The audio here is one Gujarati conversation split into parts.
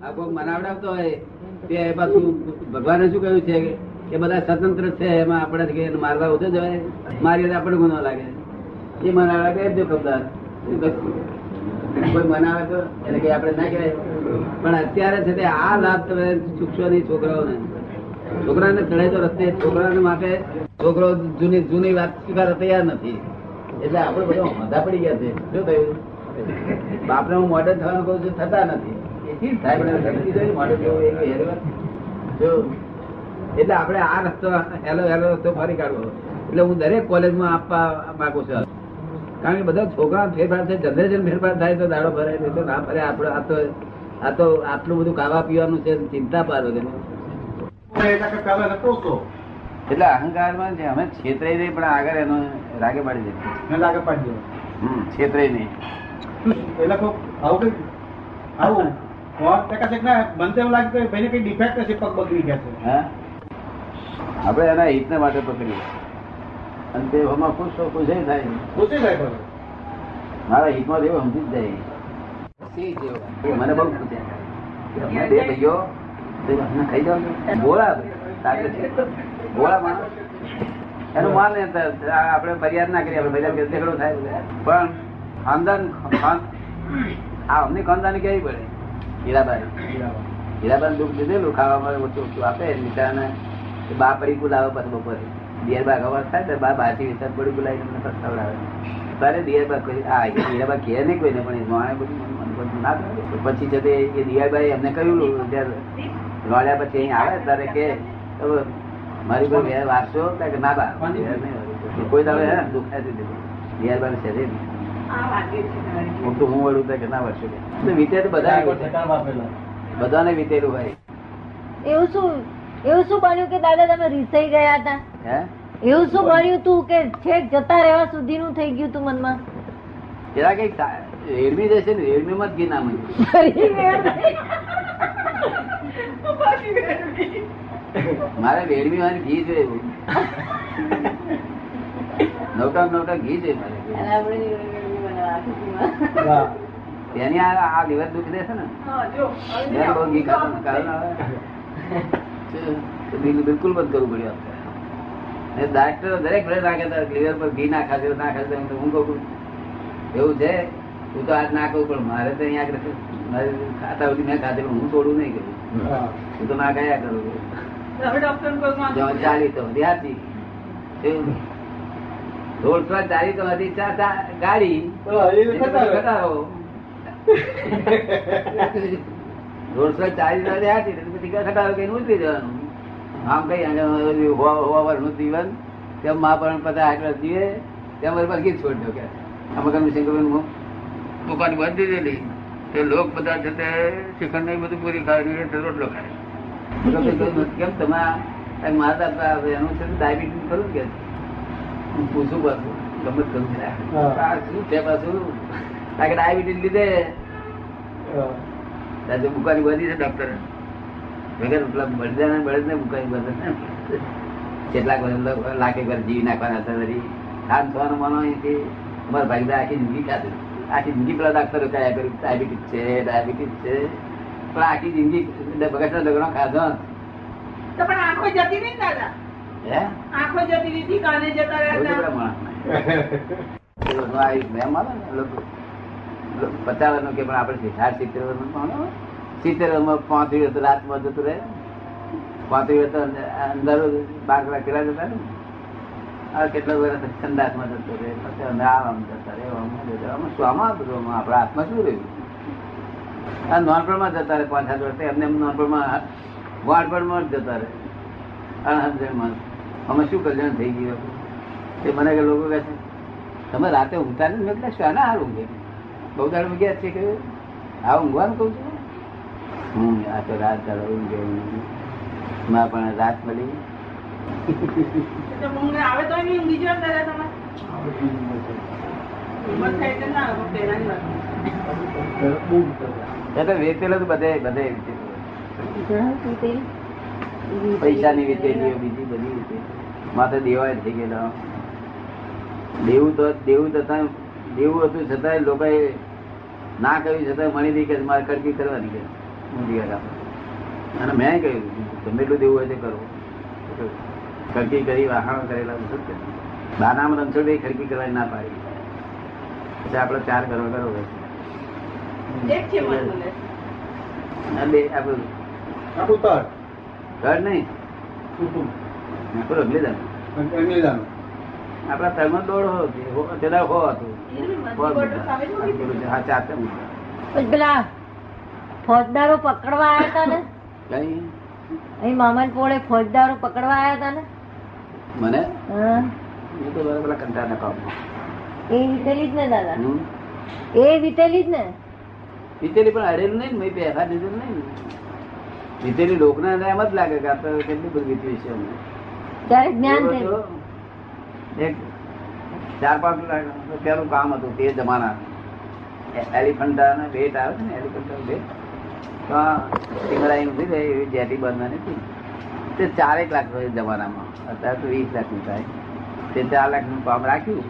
આ કોઈ મનાવડાવતો હોય, તે પાછું ભગવાને શું કહ્યું છે કે બધા સ્વતંત્ર છે, એમાં આપણે મારવા ઓછો જવાય. મારી આપણે ગુનો લાગે. એ મનાવડા કહે જોખમદાર શું કરું? કોઈ મનાવે તો એટલે કઈ આપણે ના કહેવાય. પણ અત્યારે છે તે આ લાભ તમે ચૂકશો નહીં છોકરાઓને. છોકરાને ચડે તો રસ્તે, છોકરાને માટે છોકરો જૂની જૂની વાત સ્વીકાર તૈયાર નથી. એટલે આપણે બધા મધા પડી ગયા છે. શું થયું? બાપને હું મોડે થવાનું કહું છું, થતા નથી. થાય મોડે એ એટલે આપણે આ રસ્તો હેલો હેલો રસ્તો ફરી કાઢવો. એટલે હું દરેક કોલેજમાં આપવા માંગુ છું. કારણ કે બધા છોકરા ફેરફાર થાય જનરેશન ફેરફાર થાય તો દાડો ભરાય નહીં તો ના ભરે આપણે આ તો આ તો આટલું બધું ખાવા પીવાનું છે ચિંતા પાડો એટલે અહંકારમાં છે અમે છેતરાઈ નહીં પણ આગળ એનો રાગે પાડી દે હમ છેતરાઈ નહીં. હા આપણે એના હિતને માટે પકડી અને તે હમણાં ખુશ હો ખુશ થાય. મારા હિતમાં જેવું સમજી જ જાય. સી જેવો. એ મને બહુ પૂછ્યા બે ભાઈઓ તે ખાઈ જાવ છે. ભોળા માણસ. એનું માલ ને આપણે ફરિયાદ ના કરીએ આપણે ફરિયાદ ઝઘડો થાય. પણ ખાનદાન ખાન- આ અમને ખાનદાન કેવી પડે. હીરાબાઈ હીરાબાઈ દુઃખ દીધેલું ખાવામાં ઓછું ઓછું આપે, બિચારાને બા પડી બોલાવે પછી બપોરે દિયર બા અવાજ થાય તો બા બહારથી વિચાર પડી બોલાવી તમને પસ્તાવડાવે તારે દિયર બા કોઈ આ હીરાબા કહે નહીં કોઈને, પણ એ માણે બધું બધું ના કરે. પછી જતે એ દિયરબાઈ એમને કહ્યું રોડ્યા પછી અહીં આવે ત્યારે કે મારી કોઈ વેર વારસો કે ના બા. કોઈ ને દુખાય છે દિયરબા છે. હું તો હું વળું કે ના વર્ષો તો વીતે તો બધા બધાને વીતેલું હોય. એવું શું એવું શું બન્યું કે દાદા તમે રીસાઈ ગયા હતા? હે? એવું શું બન્યું. તું કે છેક જતા રહેવા સુધીનું થઈ ગયું તું મનમાં? પેલા કંઈક રેડમી જશે ને રેડમી માં જ ઘી ના મળ્યું મારે રેડમી વાળી ઘી જોઈએ. નવટા નવટા ઘી જોઈએ મારે. અને આપણે તેની આ આ લીવર દુઃખ દેશે ને? ખાતો બિલકુલ બંધ કરવું પડ્યું આપણે. એ દરેક ભલે નાખે તો લીવર પર ઘી ના ખાશે ના ખાશે હું કહું એવું છે? હું તો આજ ના કહું પણ મારે તો અહીંયા આગળ મારે ખાતા સુધી મેં ખાતે હું થોડું નહીં કરું. હું. તો ના કયા કરું. જો ચાલી તો ધ્યાનથી. એવું. દોઢસો ચાલી તો હતી ગાડી. ઘટાડો. દોઢસો ચાલીસ વાર હતી તો પછી ઘટાડો કઈ ઉતરી જવાનું. આમ કઈ હોવાનું જીવન. તેમ મા પણ આઠ વર્ષ જીવે. તેમ પાસે ગીત છોડ દો કે. આમાં કઈ શંકરભાઈ દુકાન બંધ દીધેલી. તે લોક બધા છે તે શ્રીખંડ ને બધું પૂરી ખાય રોટલો ખાય. તો કેમ તમે મારા પિતા એનું છે ડાયાબિટીસ ખરું કે? હું પૂછું પાછું ગમત કરું આ શું છે પાછું? કારણ ડાયાબિટીસ લીધે? આજે બુકાની વધી છે ડોક્ટર વગર પેલા બળદાને બળદને બુકાની બધી કેટલાક વર્ષ લાખે ઘર જીવી નાખવાના હતા વળી. ખાન થવાનું મનો અહીંથી. અમારા ભાઈ આખી જિંદગી ખાધું આખી જિંદગી પેલા ડાક્ટરો કયા કર્યું ડાયાબિટીસ છે ડાયાબિટીસ છે. પણ આખી જિંદગી બગસના ડગરો ખાધો. તો પણ આંખો જતી નહીં દાદા? આંખો જતી નથી કાને જતા વર્ષનું કે પણ આપણે સાત સિત્તેર સિત્તેર વર્ષમાં વર્ષ રાતમાં જતું રહે. પાંત્રીસ વર્ષ અંદર બાર કલાક જતા ને. આ કેટલા વર્ષ સંદાસમાં જતો રહે પછી અંદર આમ જતા રહે આમ શું આમાં બધું આપણા હાથમાં શું રહ્યું આ નોનપણમાં જતા રહે પાંચ સાત વર્ષ એમને એમ નોનપણમાં વાણપણમાં જ જતા રહે. અણહમજણમાં અમે શું કલ્યાણ થઈ ગયું એ મને કે લોકો કહે છે તમે રાતે ઊંઘતા નથી? મેં કહેશો શાના હાર ઊંઘે બહુ દાડો ગયા છે કે આ ઊંઘવાનું કહું છું? હું આ તો રાત દાડો ઊંઘે. માં પણ રાત મળી આવે તો નહીં ઊંઘી દાદા તમે. વેચેલો બધે બધે વેચેલો. પૈસાની વેચેલીઓ બીજી બધી રીતે. માથે દેવાય થઈ ગયેલા. દેવું તો દેવું તથા દેવું હતું છતાંય લોકોએ ના કહ્યું છતાં મળી હતી કે મારે કડકી કરવાની કે. ઊંધી વાત અને મેં કહ્યું ગમે એટલું દેવું હોય તે કરો. ખડકી કરી વાહણો કરેલા શું કે. બાનામાં રણછોડ ખડકી કરવાની ના પાડી. પછી આપણે ચાર કરો કરો બે આપણું તળ ઘર નહીં. આપડા આપણું અગલે દાડે. પેલા હો હતું હો પેલું ફોજદારો પકડવા આવ્યા હતા ને? અહીં મામન પોળે ફોજદારો પકડવા આવ્યા હતા ને? મને? હા. એ તો બરાબર પેલા કંટાળના કામમાં. એ વીતેલી જ ને દાદા? એ વીતેલી જ ને? વીતેલી પણ અડેલું નહીં ને મેં બેઠા દીધું નહીં ને. વિતેલી લોકના એમ જ લાગે કે આ તો કેટલી બધી વીતવી છે અમને. ત્યારે જ્ઞાન એક ચાર પાંચ રૂપિયાનું કામ હતું તે જમાના. એલિફન્ટા ને બેટ આવે છે ને એલિફન્ટા બેટ તો સિંગડાઈ ઊભી રહે એવી જેટી બાંધવાની હતી. તે ચારેક લાખ જમાનામાં. અત્યારે તો વીસ લાખનું થાય. તે ચાર લાખનું કામ રાખ્યું.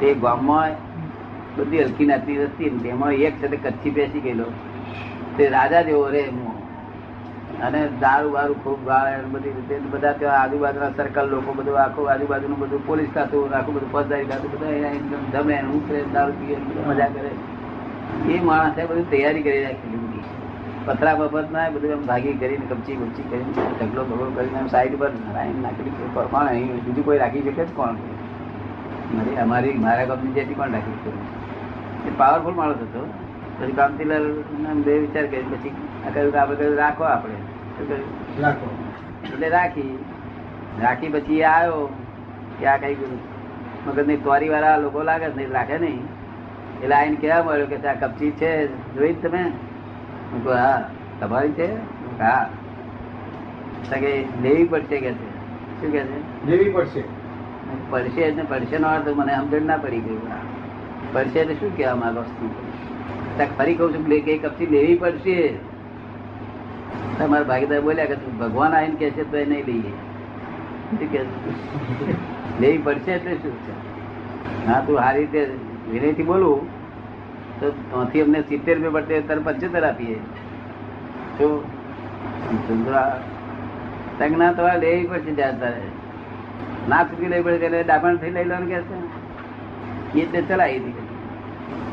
તે ગામમાં બધી હલકી નાચની વસ્તી ને તેમાં એક સાથે કચ્છી પેસી ગયેલો. તે રાજા જેવો રે એમનો. અને દારૂ બારૂ ખૂબ ગાળે બધી રીતે બધા ત્યાં આજુબાજુના સર્કલ લોકો બધું આખું આજુબાજુનું બધું પોલીસ થતું આખું બધું ફોજદારી ખાતું બધા અહીંયા ને ઉતરે દારૂ પીએ મજા કરે. એ માણસે બધું તૈયારી કરી બધી. પથરા બફત ના બધું એમ ભાગી કરીને, કપચી કપચી કરીને, ઢગલો ભગલો કરીને એમ સાઈડ પર નાખેલી. કોણ અહીં? બીજું કોઈ રાખી શકે જ કોણ? મારી, અમારી, મારા કંપની જેથી કોણ રાખી શકે? એ પાવરફુલ માણસ હતો. પછી કામતીલાલ એમ બે વિચાર કરી પછી આ કહ્યું કે આપણે કહ્યું રાખો આપણે? રાખો એટલે રાખી. રાખી પછી આવ્યો. કે આ કઈ મગજની તોરી વાળા લોકો લાગે નહીં રાખે નહીં. એટલે આઈને કેવા મળ્યો કે આ કપચી છે જોઈ તમે? હું કહું હા તમારી છે? હું. કે લેવી પડશે કે છે? શું કે છે? લેવી પડશે. પડશે એટલે પડશે નો અર્થ મને સમજણ ના પડી ગયું પડશે એટલે શું કહેવા માંગો વસ્તુ ફરી કહું છું કે કપચી લેવી પડશે? તમારા ભાગીદાર બોલ્યા કે તું ભગવાન આવીને કે છે તો એ નહીં લઈએ. લેવી પડશે એટલે શું છે? હા તું સારી રીતે વિનયથી બોલું તો ત્યાંથી અમને સિત્તેર રૂપિયા પડતે તારે પંચોતેર આપીએ. શું? તક ના તમારે લેવી પડશે ત્યાં તારે. ના ચૂકી લેવી પડે એટલે ડાબણ થઈ લઈ લેવાનું કે છે. એ તે ચલાવી હતી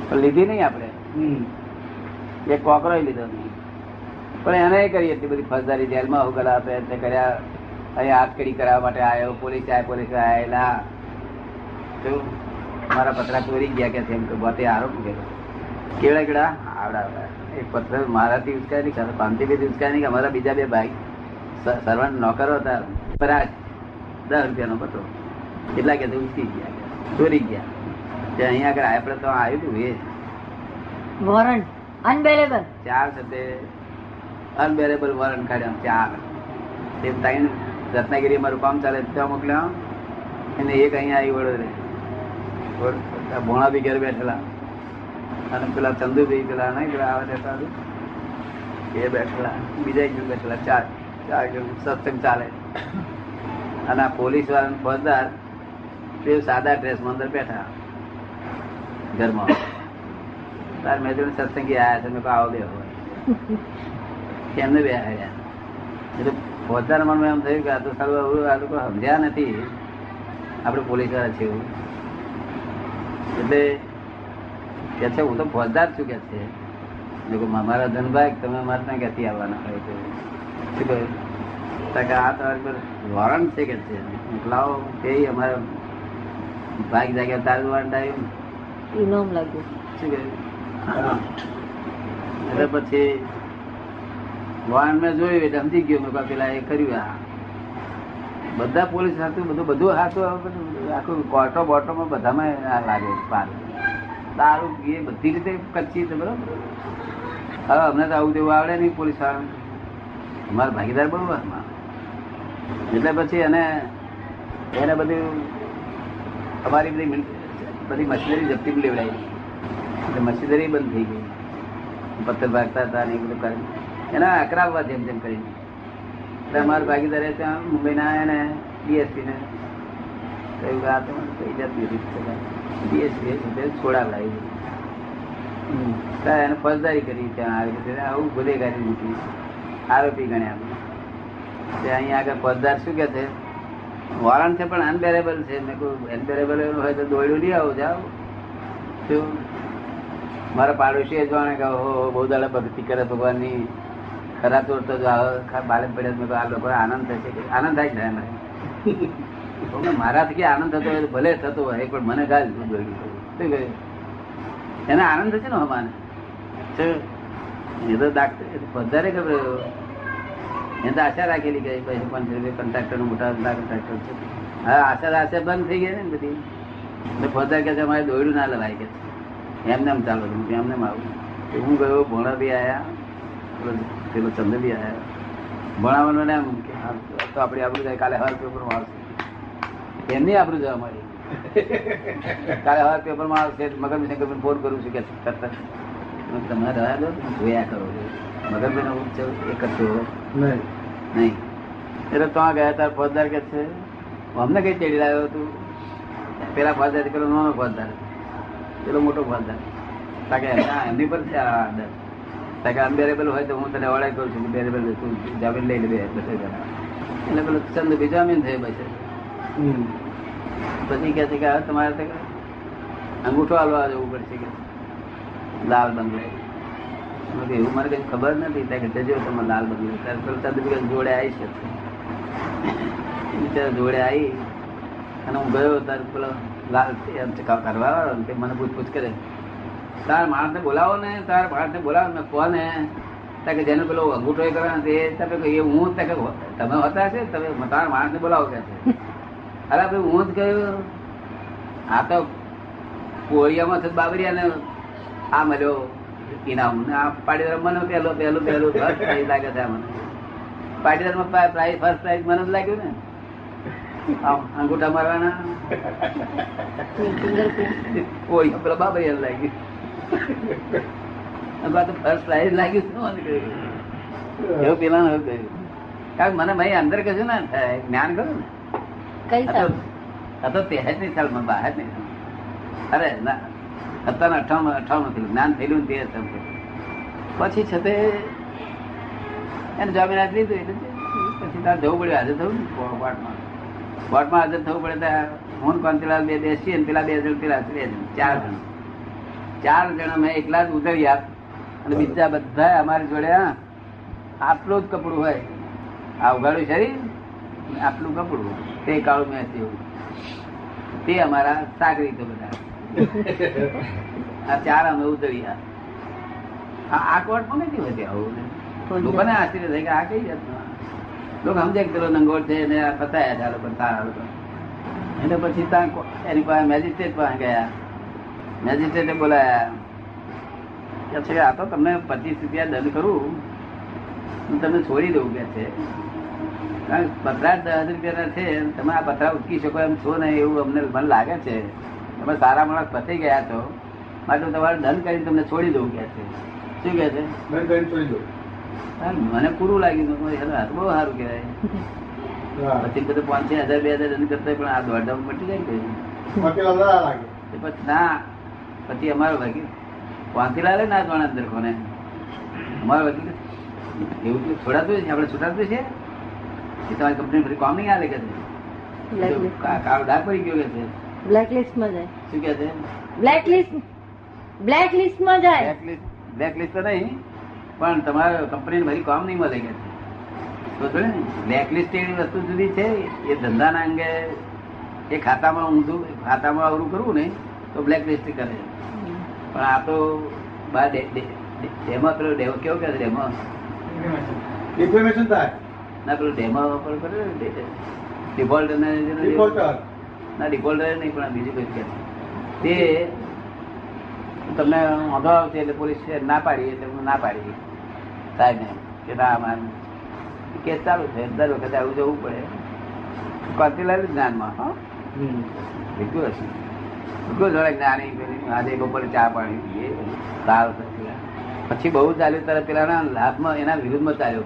પણ લીધી નહીં આપણે. હમ. એક કોકરો લીધો નહીં. પણ એને કરી એટલી બધી ફસદારી જેલમાં ઉગલ આપે એટલે કર્યા અહીંયા હાથકડી કરાવવા માટે આવ્યો પોલીસ આવ્યા પોલીસ આવેલા તો મારા પતરા ચોરી ગયા કે એમ બોતે આરોપ મૂકેલો કેવડા કેવડા? આવડા એક પત્ર મારાથી ઉચકાય નહીં પાંચથી ઉચકાય નહીં કે અમારા બીજા બે ભાઈ સર્વન્ટ નોકરો હતા. પરાજ દસ રૂપિયાનો પત્રો. કેટલા કે ઉચકી ગયા ચોરી ગયા. ત્યાં અહીંયા આગળ આપણે તો આવ્યું હતું એ. વોરંટ. અનબેલેબલ. ચાર તે અનબેરેબલ વોરંટ કાઢ્યા ચાર તે ત્રણ રત્નાગીરી મારું કામ ચાલે ત્યાં મોકલ્યા. અને એક અહીંયા આવી વડોદરે વડ- ભોણા બી ઘેર બેઠેલા. અને પેલા ચંદુભાઈ પેલા નહીં, પેલા આવે રહેતા હતા. એ બેઠેલા. બીજા એક બેઠેલા. ચાર. ચાર સત્સંગ ચાલે. અને આ પોલીસવાળા ફોજદાર તે સાદા ડ્રેસમાં અંદર બેઠા. ઘરમાં. તાર મેં સત્સંગી આવ્યા છે. મેં કહું આવો હોય કેમને બે આવ્યા એટલે પોતાના મનમાં એમ થયું કે આ તો સારું આ લોકો સમજ્યા નથી. આપણે પોલીસવાળા છે એટલે કે છે હું તો ફોજદાર છું કે છે. કહ્યું, મારા ધનભાઈ તમે મારે ક્યાંથી આવવાના હોય છે? શું કહ્યું? કે આ તમારી પર વોરંટ છે કે છે? લાવો તે અમારા ભાગ જાગ્યા તારું વોરંટ આવ્યું ઇનામ લાગ્યું. શું કહ્યું? એટલે પછી વાહન મેં જોયું, એટલે સમજી ગયો. પેલા એ કર્યું આ. બધા પોલીસ હાથું, બધું બધું હાથું આખું કોર્ટો બોટોમાં બધામાં લાગે પાર. દારૂ, એ બધી રીતે કચ્છી છે, બરાબર? હવે અમને તો આવું તેવું આવડે નહીં પોલીસવાળા અમારા ભાગીદાર બહુ આમાં એટલે પછી એને એને બધું, અમારી બધી બધી મશીનરી જપ્તી લેવડાવી. એટલે મશીનરી બંધ થઈ ગઈ. પથ્થર ભાગતા હતા ને એ બધું કરી. એના અકરાવવા જેમ જેમ કરીને અમારા ભાગીદારે ત્યાં મુંબઈના આવ્યા ને ડીએસપી ને કહ્યું કે આ તો કઈ જતી હતી બીએસપી છોડાવડાવી એને ફોજદારી કરી ત્યાં આવી રીતે આવું ગુનેગારી મૂકી. આરોપી ગણ્યા તે અહીંયા આગળ ફોજદાર શું કે છે? વોરંટ છે, પણ અનબેરેબલ છે. મેં કહું અનબેરેબલ હોય તો દોડ્યું નહીં આવું, જાઓ. શું? મારા પાડોશી જાણે કે બહુ દાડા ભક્તિ કરે ભગવાનની. ખરા તો જો બાળક પડ્યા મેં આ લોકો આનંદ થશે કે આનંદ થાય છે એમને. મારાથી કે આનંદ થતો હોય ભલે થતો હોય, પણ મને ગાલ દોડ્યું શું કહ્યું એને આનંદ થશે ને હમાને? એ તો ડાક્ટર વધારે ખબર એને તો આશા રાખેલી કે પછી પાંચ રૂપિયા કન્ટ્રાક્ટર મોટા મોટા કોન્ટ્રાક્ટર છે. હા આશા આશા બંધ થઈ ગઈ ને બધી. એટલે ફોજદાર કે છે, અમારે દોડ્યું ના લવાય. કે. એમને એમ ચાલો એમને એમ આવું. હું ગયો, ભોણા બી આયા. પેલો- ચંદ્ર બી આયા. ભણાવવાનો ને એમ તો આપણે આપણું જાય કાલે હર પેપરમાં આવશે. એમની આપણું જવા મળી કાલે હર પેપરમાં આવશે મગર ફોન કરું છું કે તરત જ. તમે રહ્યા દો જોયા કરો. મગરભાઈ નો એ છો નહીં. નહીં. એટલે તો ગયા તાર ફોજદાર કે છે? અમને કઈ ચડી લાવ્યો તું? પેલા ફોજદાર પેલો નાનો ફોજદાર. પેલો મોટો ફોજદાર. એમની પર છે આ ડર. તાકે અનબેરેબલ હોય તો હું તને ઓળખ કરું છું કે બેરેબલ તું જામીન લઈ લે બે બસો એટલે પેલો ચંદ બેજામીન થઈ પછી. પછી કે છે કે હવે તમારે અંગૂઠો હાલવા જવું પડશે કે લાલ બંગલે. એવું મને કઈ ખબર નથી. ત્યાં કે જજો તમે લાલ બંગલે. ત્યારે પેલો ચંદ બીજા જોડે આવી છે. ત્યારે જોડે આવી અને હું ગયો ત્યારે પેલો લાલ એમ કરવા વાળો મને પૂછપૂછ કરે. તાર માણસને બોલાવો ને, તાર માણસને બોલાવો ને. કોને તકે જેને પેલો અંગૂઠો એ કરે ને તે તમે એ હું, તમે હતા છે તમે તારા માણસને બોલાવો કે. અરે ભાઈ હું જ ગયો આ તો કોળિયામાં છે બાબરિયા ને આ મળ્યો ઇનામ ને આ પાટીદાર મને પહેલો પહેલો પહેલો ફર્સ્ટ પ્રાઇઝ લાગે છે મને. પાટીદારમાં પ્રાઇઝ ફર્સ્ટ પ્રાઇઝ મને જ લાગ્યું ને. અંગૂઠા મારવાના. કોળિયા પેલો બાબરિયા લાગ્યું. ફર્સ્ટ પ્રાઇઝ લાગ્યું શું મને કહ્યું એવું પેલા એવું કહ્યું કારણ મને ભાઈ અંદર કશું ના થાય જ્ઞાન કરું ને? કઈ આ તો તેરની સાલમાં બહાર નહીં અરે ના. સત્તાના અઠાવન અઠાવન થયેલું જ્ઞાન થયેલું તે સમજે પછી છતે એને જામીન આપી દીધું એટલે પછી તાર જવું પડ્યું હાજર થવું ને કોર્ટમાં. કોર્ટમાં હાજર થવું પડે ત્યાં હું ને કાંતિલાલ બે બેસી અને પેલા બે જણ પેલા બે જણ ચાર જણ. ચાર જણા મેં એકલા જ ઉતર્યા અને બીજા બધા અમારી જોડે હા, આટલું જ કપડું હોય. આ ઉઘાડું શરીર અને આટલું કપડું. તે કાળું મેં એવું તે અમારા સાગરી તો બધા આ ચાર અમે ઉતર્યા આ આ પણ નથી હોતી આવું લોકોને આશ્ચર્ય થાય કે આ કઈ જાતનું? લોકો સમજે કે પેલો નંગોળ છે એને આ ફસાયા છે આ લોકો તારા લોકો. એટલે પછી ત્યાં એની પાસે મેજિસ્ટ્રેટ પાસે ગયા. મેજિસ્ટ્રેટે બોલાયા. કે છે આ તો તમને પચીસ રૂપિયા દંડ કરું. હું તમને છોડી દઉં કે છે. કારણ કે પતરા દસ રૂપિયાના છે તમે આ પતરા ઉચકી શકો એમ છો ને એવું અમને મને લાગે છે. તમે સારા માણસ ફસાઈ ગયા છો. માટે તમારે દંડ કરીને તમને છોડી દઉં કે છે. શું કે છે? દંડ કરીને છોડી દઉં. મને પૂરું લાગ્યું. મેં કહ્યું, "હેલો, આ બહુ સારું કહેવાય. પછી બધું પાંચ હજાર બે હજાર દંડ કરતા પણ આ દોઢ મટી જાય ને પછી ના પછી અમારો વકીલ વાંસીલાલે ના જાણે અંદર કોને? અમારો વકીલ એવું તો છોડાતું છે આપણે છોડાતું છે. કે તમારી કંપની ફરી કામ નહીં આલે કે છે કાળો ડાઘ પડી ગયો કે છે બ્લેકલિસ્ટમાં જાય. શું કે છે બ્લેકલિસ્ટ બ્લેકલિસ્ટમાં જાય. બ્લેકલિસ્ટ બ્લેકલિસ્ટ તો નહીં પણ તમારે કંપની ફરી કામ નહીં મળે કે છે બ્લેકલિસ્ટ એવી વસ્તુ જુદી છે એ ધંધાના અંગે એ ખાતામાં ઊંધું ખાતામાં અવરું કરવું ને તો બ્લેકલિસ્ટ કરે. પણ આ તો બાર ડે- ડે- ડે- ડેમો પેલો ડેમો કેવો કે છે ડેમો? ડિફેમેશન થાય. ના પેલો ડેમો પર કરે ને ડિફોલ્ટ ને ના ડિફોલ્ટર નહીં પણ બીજું કઈ કે તે તમને વાંધો આવશે એટલે પોલીસ ના પાડી એટલે હું ના પાડી. સાહેબ કે ના માન કેસ ચાલુ છે દર વખતે આવું જવું પડે. કાંતિલાલ જ્ઞાનમાં હા. બિલકુલ હશે જોડે જ્ઞાની આજે બપોરે ચા પાણી પીએ. સારું પછી બહુ ચાલ્યું ત્યારે પેલાના લાભમાં એના વિરુદ્ધમાં ચાલ્યો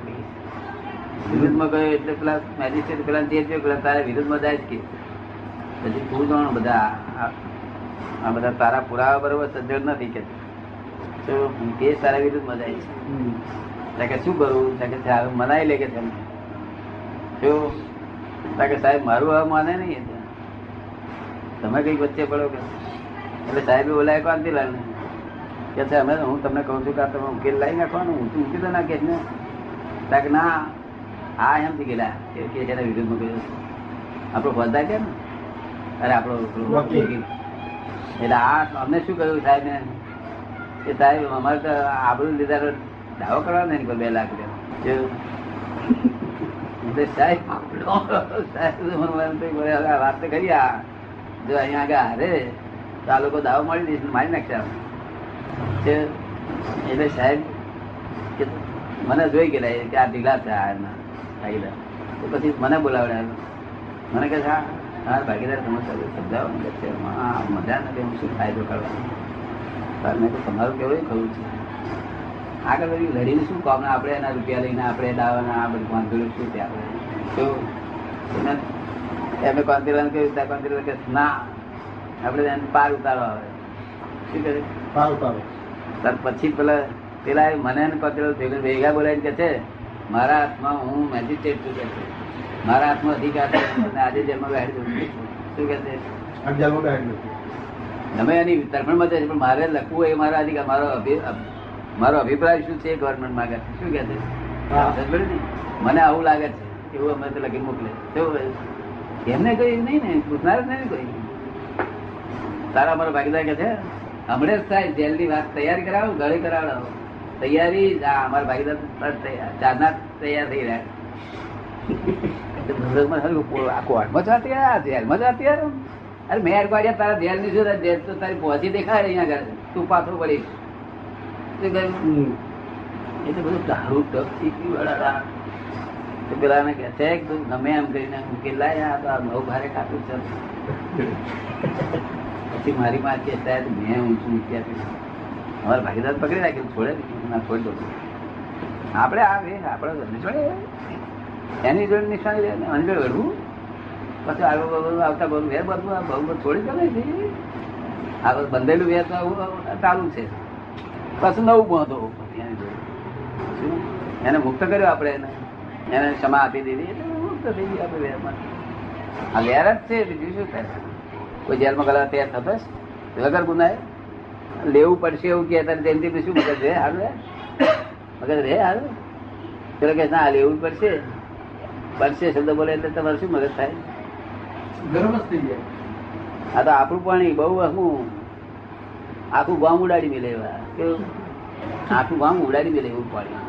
વિરુદ્ધમાં ગયો એટલે પેલા મેજિસ્ટ્રેટ પેલા જે થયો પેલા તારે વિરુદ્ધમાં જાય જ કે. પછી તું જાણ બધા આ- બધા તારા પુરાવા બરોબર સજ્જડ નથી કે. તો કેસ તારા વિરુદ્ધ જાય છે. કે શું કરવું ત્યાં કે મનાઈ લે કે તમે જો કે સાહેબ મારું હવે માને નહીં. તમે કંઈક વચ્ચે પડો કે? એટલે સાહેબ બોલાય કાંતિલાલ ને કે છે અમે હું તમને કહું છું કે તમે ઉકેલ લાવી નાખવાનું હું તું ઉકેલ નાખે ને. ત્યાં ના આ એમથી ગયેલા. કે કે જેના વિરુદ્ધમાં ગયો આપણો બધા કે ને? અરે આપણો. એટલે આ અમને શું કહ્યું સાહેબ ને? કે સાહેબ અમારે તો આબરૂ લીધા દાવો કરવાનો એની પર બે લાખ રૂપિયા. સાહેબ સાહેબ એમ વાત કરી આ. જો અહીંયા આગળ હારે, તો આ લોકો દાવો મળી દઈશ મારી નાખશે આપણે. એટલે સાહેબ કે મને જોઈ ગયેલા કે આ ઢીલા છે આ એમના ભાગીદાર. તો પછી મને બોલાવડ્યા મને કહે છે, હા હા ભાગીદાર તમે સમજાવો છે. હા મજા નથી, હું શું ફાયદો કરવાનો? મેં તો તમારું કેવું ખરું છે. આગળ વળી લડીને શું કામ? આપણે એના રૂપિયા લઈને આપણે દાવાના આ બધું વાંધો શું ત્યાં? આપણે એને એમને કોંતિલાલ કહ્યું ત્યાં કોંતિલાલ કે ના આપણે એને પાર ઉતારો આવે. શું કહે સારું સારું ત્યાર પછી પેલા પેલા મને એને કોંતિલાલ થયું ભેગા બોલાવીને કે છે મારા હાથમાં હું મેજિસ્ટ્રેટ છું કે છે. મારા હાથમાં અધિકાર છે આજે જેલમાં બેહાડી દઉં શું કે છે? ગમે એની તરફેણમાં જાય છે પણ મારે લખવું એ મારા અધિકાર મારો અભિ- મારો અભિપ્રાય શું છે ગવર્મેન્ટ માંગે શું કે છે? મને આવું લાગે છે એવું અમે તો લખી મોકલે કેવું? એમને કહ્યું નહીં ને પૂછનાર જ નહીં કોઈ. તારા અમારો ભાગીદાર કે છે હમણે જ થાય જેલની વાત તૈયારી કરાવો ગળે કરાવડાવો. તૈયારી અમારા ભાગીદાર તૈયાર ચારના તૈયાર થઈ રહ્યા કોર્ટમાં જાતી આ જેલમાં જાતી યાર અરે મેં અડવાડિયા તારા જેલની શું જેલ તો તારી પહોંચી દેખાય અહીંયા આગળ. તું પાછો પડી કહ્યું એ તો બધું દારૂ ટપ વાળા તો પેલાને કે છે કે તું ગમે એમ કરીને લાય, આ તો આ બહુ ભારે કાપ્યું છે. પછી મારી માં કે, સાહેબ, મેં ઊંચું મૂકી આપ્યું અમારા ભાગીદાર પકડી રાખ્યું છોડે ના, છોડી દો. આપણે આ વે, આપણે જોડે એની જોડે નિશાની લે અંદર વળવું. પછી આગળ બધું આવતા બધું વેર બધું, આ બહુ છોડી ચાલે છે. આગળ બંધેલું વેર તો ચાલુ છે. પછી નવું બાંધો એની જોડે. એને મુક્ત કર્યો આપણે એને. એને ક્ષમા આપી દીધી. આ વેર જ છે બીજું શું થાય? કોઈ જેલમાં ગલા તૈયાર થતો? વગર ગુનાય લેવું પડશે એવું કે તારે જયંતિ શું મગજ રે હાલ મગજ રે હાલ પેલો કે ના લેવું પડશે. પડશે શબ્દ બોલે એટલે તમારે શું મગજ થાય? ગરમ જ થઈ જાય. આ તો આપણું પાણી બહુ આખું આખું ગામ ઉડાડી મેલે એવા. કેવું? આખું ગામ ઉડાડી મેલે એવું પાણી.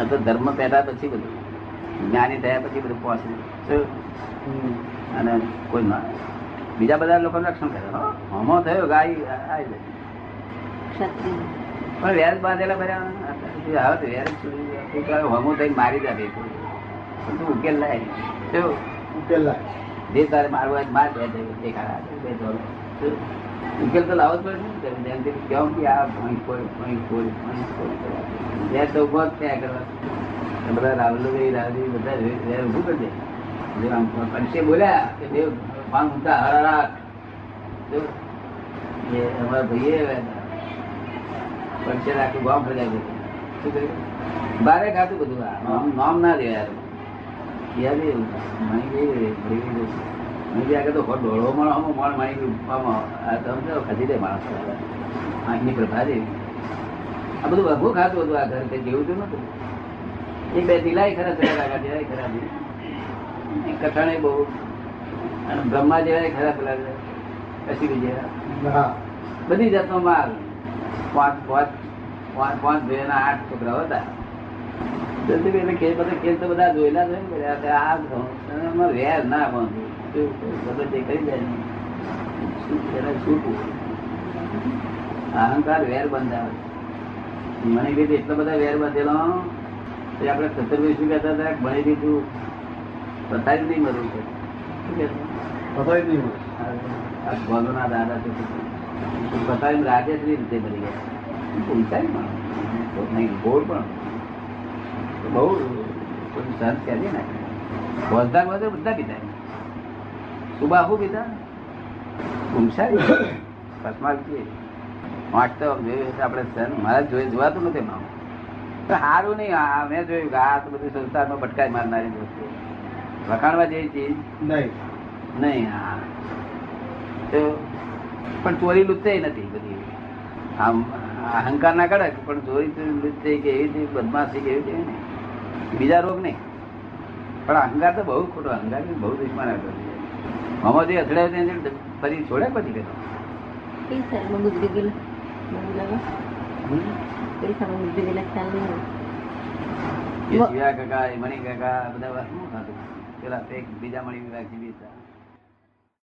આ તો ધર્મ પહેલા પછી બધું. જ્ઞાની થયા પછી બધું પહોંચે? અને કોઈ ના બીજા બધા લોકોનું રક્ષણ કરે હો. હમો થયો ગાય આવી જાય પણ વ્યાજ બાંધેલા બધા આવે તારો હમો થઈને મારી દે પણ તું ઉકેલ લાય? ઉકેલ લાય. જે તારે મારવા માર બે બે. ઉકેલ તો લાવવો જ પડે ને જેમ કેમ કે આ ભોઈ કોઈ ભોઈ કોઈ ભોઈ કોઈ. વ્યાજ તો ઊભો જ થયા કરવા બધા રાવલભાઈ રાવજી બધા વ્યાજ ઊભું કરી દે. આમ પંચે બોલ્યા કે દેવ પાન ઊંચા હરા રાખ એ અમારા ભાઈએ પંચે રાખી, ગામ ફર્યા શું કર્યું બારે ખાતું બધું આ. નામ ના દે યાર. એ માણી ગઈ. ગઈ આગળ તો ઢોળો મળો હમો મળ માણી ગયું આમાં તો સમજો ખસી દે માણસ. આંખની પ્રભા દેવી આ બધું વઘું ખાતું હતું આ ઘર. કઈ જેવું તો નતું એક બે દિલાઈ ખરા થયા લાગા જેવાય ખરા બી. એક બહુ અને બ્રહ્મા જેવાય ખરા પેલા કશી જેવા હા બધી જાતનો માલ પાંચ પાંચ પાંચ પાંચ ના આઠ છોકરાઓ હતા જલ્દી એટલે ખેલ બધા ખેલ તો બધા જોયેલા હોય ને બધા. આ એમાં વેર ના પણ શું જે કરી જાય ને. છૂટવું. અહંકાર વેર બંધાવે મને કીધું એટલો બધા વેર બાંધેલો તે આપણે ચતુર્ભાઈ શું કહેતા હતા? ભણી દીધું પતાવી નહીં મળ્યું છે. શું કહેતા પતાવી નહીં મળ્યું. આ ગોલોના દાદા છે બતાવીને રાજેશ્રી રીતે મળી ગયા? ઊંચાઈ પણ. નહીં ગોળ પણ. બહુ સંત કહેતી ને. બોલતા બોલતા બધા પીતા સુબાહુ પીતા? ઊંચાઈ છે વાંચતો આપણે સન મારા જોઈ જોવાતું નથી તો સારું નહીં આ મેં જોયું કે આ તો બધી સંસારમાં ભટકાઈ મારનારી વસ્તુ. વખાણવા જેવી ચીજ નહીં. નહીં હા. તો પણ ચોરી લુચ્ચે નથી બધી. આમ અહંકાર ના કડક પણ ચોરી તો લુચ્ચે કે એવી રીતે બદમાશી કે એવી છે નહીં. બીજા રોગ નહીં. પણ અહંકાર તો બહુ ખોટો અહંકાર બહુ દુશ્મન આમાં જે અથડાય તેને ફરી છોડે પછી ગયો કઈ સાલમાં ગુજરી ગયેલા ખ્યાલ નહીં કાકા મણિ કાકા બધા શું થતું પેલા એક બીજા મણિ વિભાગ જીવી હતા.